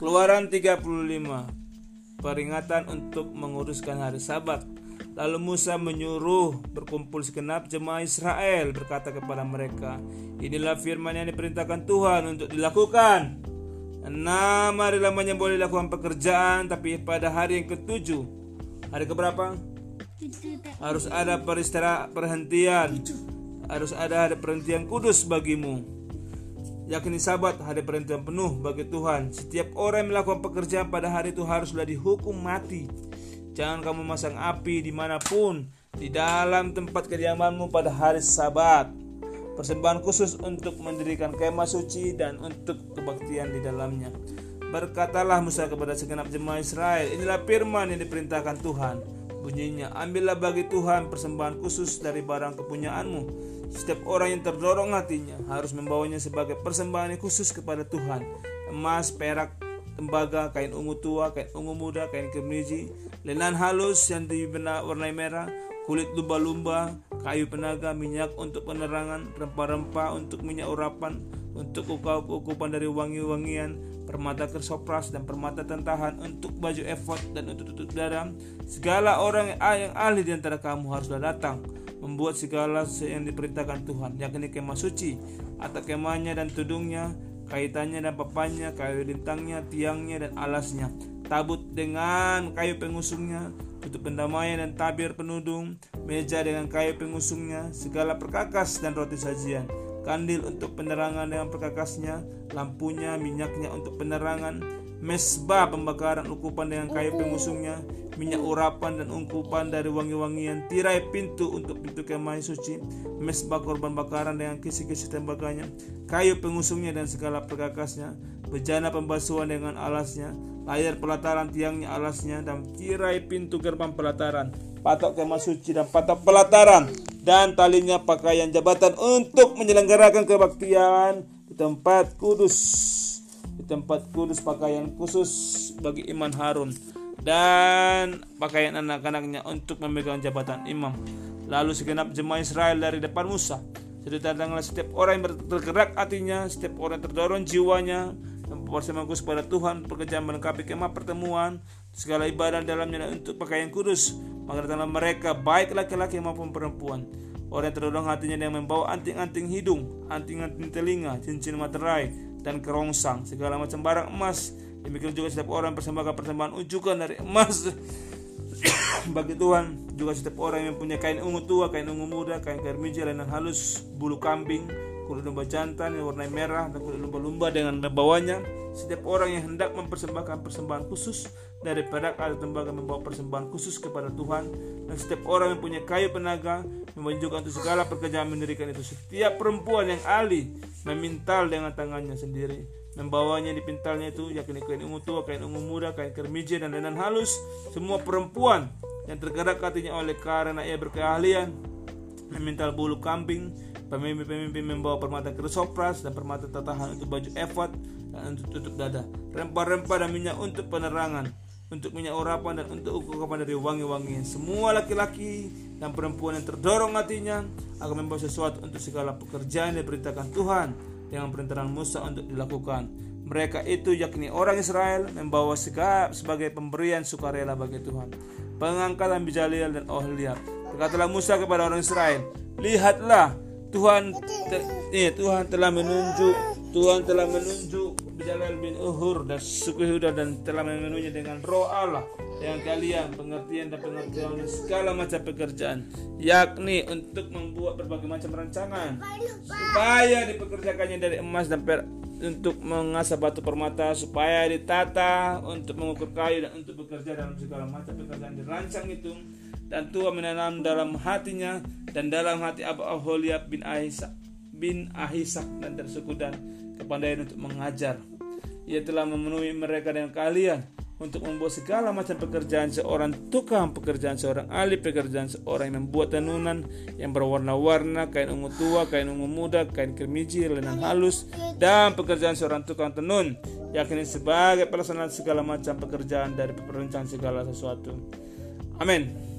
Keluaran 35 Peringatan untuk menguruskan hari sabat. Lalu Musa menyuruh berkumpul segenap jemaah Israel berkata kepada mereka Inilah firman yang diperintahkan Tuhan untuk dilakukan. Enam hari lamanya boleh dilakukan pekerjaan Tapi pada hari yang ketujuh Hari keberapa? Harus ada peristirahat perhentian. Harus ada hari perhentian kudus bagimu yakni sabat hari perhentian penuh bagi Tuhan. Setiap orang yang melakukan pekerjaan pada hari itu haruslah dihukum mati. Jangan kamu masang api di mana pun di dalam tempat kediamanmu pada hari sabat. Persembahan khusus untuk mendirikan kemah suci dan untuk kebaktian di dalamnya. Berkatalah Musa kepada segenap jemaah Israel, inilah firman yang diperintahkan Tuhan. Bunyinya, ambillah bagi Tuhan persembahan khusus dari barang kepunyaanmu setiap orang yang terdorong hatinya harus membawanya sebagai persembahan yang khusus kepada Tuhan. Emas, perak, tembaga, kain ungu tua, kain ungu muda, kain kemeji, lenan halus yang diwarnai merah, kulit lumba-lumba, kayu penaga, minyak untuk penerangan, rempah-rempah untuk minyak urapan, untuk ukupan dari wangi-wangian, permata kersopras dan permata tentahan untuk baju efod dan untuk tutup dada. Segala orang yang ahli di antara kamu haruslah datang membuat segala yang diperintahkan Tuhan, yakni kemah suci, atau kemahnya dan tudungnya, kaitannya dan papannya, kayu lintangnya, tiangnya dan alasnya, tabut dengan kayu pengusungnya, tutup pendamaian dan tabir penudung, meja dengan kayu pengusungnya, segala perkakas dan roti sajian, kandil untuk penerangan dengan perkakasnya, lampunya, minyaknya untuk penerangan, mesbah pembakaran ukupan dengan kayu pengusungnya, minyak urapan dan ungkupan dari wangi-wangian, tirai pintu untuk pintu kemah suci, mesbah korban bakaran dengan kisi-kisi tembakanya, kayu pengusungnya dan segala perkakasnya, bejana pembasuhan dengan alasnya, layar pelataran tiangnya alasnya, dan tirai pintu gerbang pelataran, patok kemah suci dan patok pelataran, dan talinya pakaian jabatan untuk menyelenggarakan kebaktian di tempat kudus di tempat kudus pakaian khusus bagi iman Harun dan pakaian anak-anaknya untuk memegang jabatan imam. Lalu segenap jemaah Israel dari depan Musa. Jadi datanglah setiap orang yang bergerak hatinya, setiap orang yang terdorong jiwanya, mempersembahkan kudus kepada Tuhan, pekerjaan melengkapi kemah pertemuan, segala ibadah dalamnya untuk pakaian kudus. Maka datanglah mereka, baik laki-laki maupun perempuan. Orang yang terdorong hatinya yang membawa anting-anting hidung, anting-anting telinga, cincin materai, dan kerongsang, segala macam barang emas, Demikian juga setiap orang persembahkan persembahan ujukan dari emas bagi Tuhan. Juga setiap orang yang punya kain ungu tua, kain ungu muda, kain kermija, lainan halus, bulu kambing, kulit domba jantan yang warna merah dan kulit lumba-lumba dengan membawanya. Setiap orang yang hendak mempersembahkan persembahan khusus dari perak atau tembaga membawa persembahan khusus kepada Tuhan dan setiap orang yang punya kayu penaga menunjukkan untuk segala pekerjaan mendirikan itu setiap perempuan yang ahli memintal dengan tangannya sendiri membawanya di pintalnya itu yakni kain ungu tua, kain ungu muda, kain kermija dan lenan halus. Semua perempuan yang tergerak katanya oleh karena ia berkeahlian memintal bulu kambing, pemimpin-pemimpin membawa permata kersopras dan permata tatahan untuk baju efod dan untuk tutup dada, rempah-rempah dan minyak untuk penerangan, untuk minyak urapan dan untuk ukuran dari wangi-wangi. Semua laki-laki dan perempuan yang terdorong hatinya akan membawa sesuatu untuk segala pekerjaan yang diberitakan Tuhan dengan perintahan Musa untuk dilakukan. Mereka itu yakni orang Israel membawa segala sebagai pemberian sukarela bagi Tuhan. Pengangkatan Bijaliel dan Ohliab. Berkatalah Musa kepada orang Israel, lihatlah Tuhan te, eh, Tuhan telah menunjuk Tuhan telah menunjuk Bijaliel bin Uhur dan suku Yehuda dan telah memenuhinya dengan roh Allah dengan kalian pengertian dan pengertian segala macam pekerjaan yakni untuk membuat berbagai macam rancangan supaya dipekerjakannya dari emas dan perak untuk mengasah batu permata supaya ditata untuk mengukur kayu dan untuk bekerja dalam segala macam pekerjaan dirancang itu dan Tuhan menanam dalam hatinya dan dalam hati Abu Aholiab bin Ahisak bin Ahisak dan dari suku dan kepandaian untuk mengajar. Ia telah memenuhi mereka dengan kalian untuk membuat segala macam pekerjaan seorang tukang pekerjaan seorang ahli pekerjaan seorang yang membuat tenunan yang berwarna-warna kain ungu tua kain ungu muda kain kermiji lenan halus dan pekerjaan seorang tukang tenun yakni sebagai pelaksanaan segala macam pekerjaan dari perencanaan segala sesuatu. Amin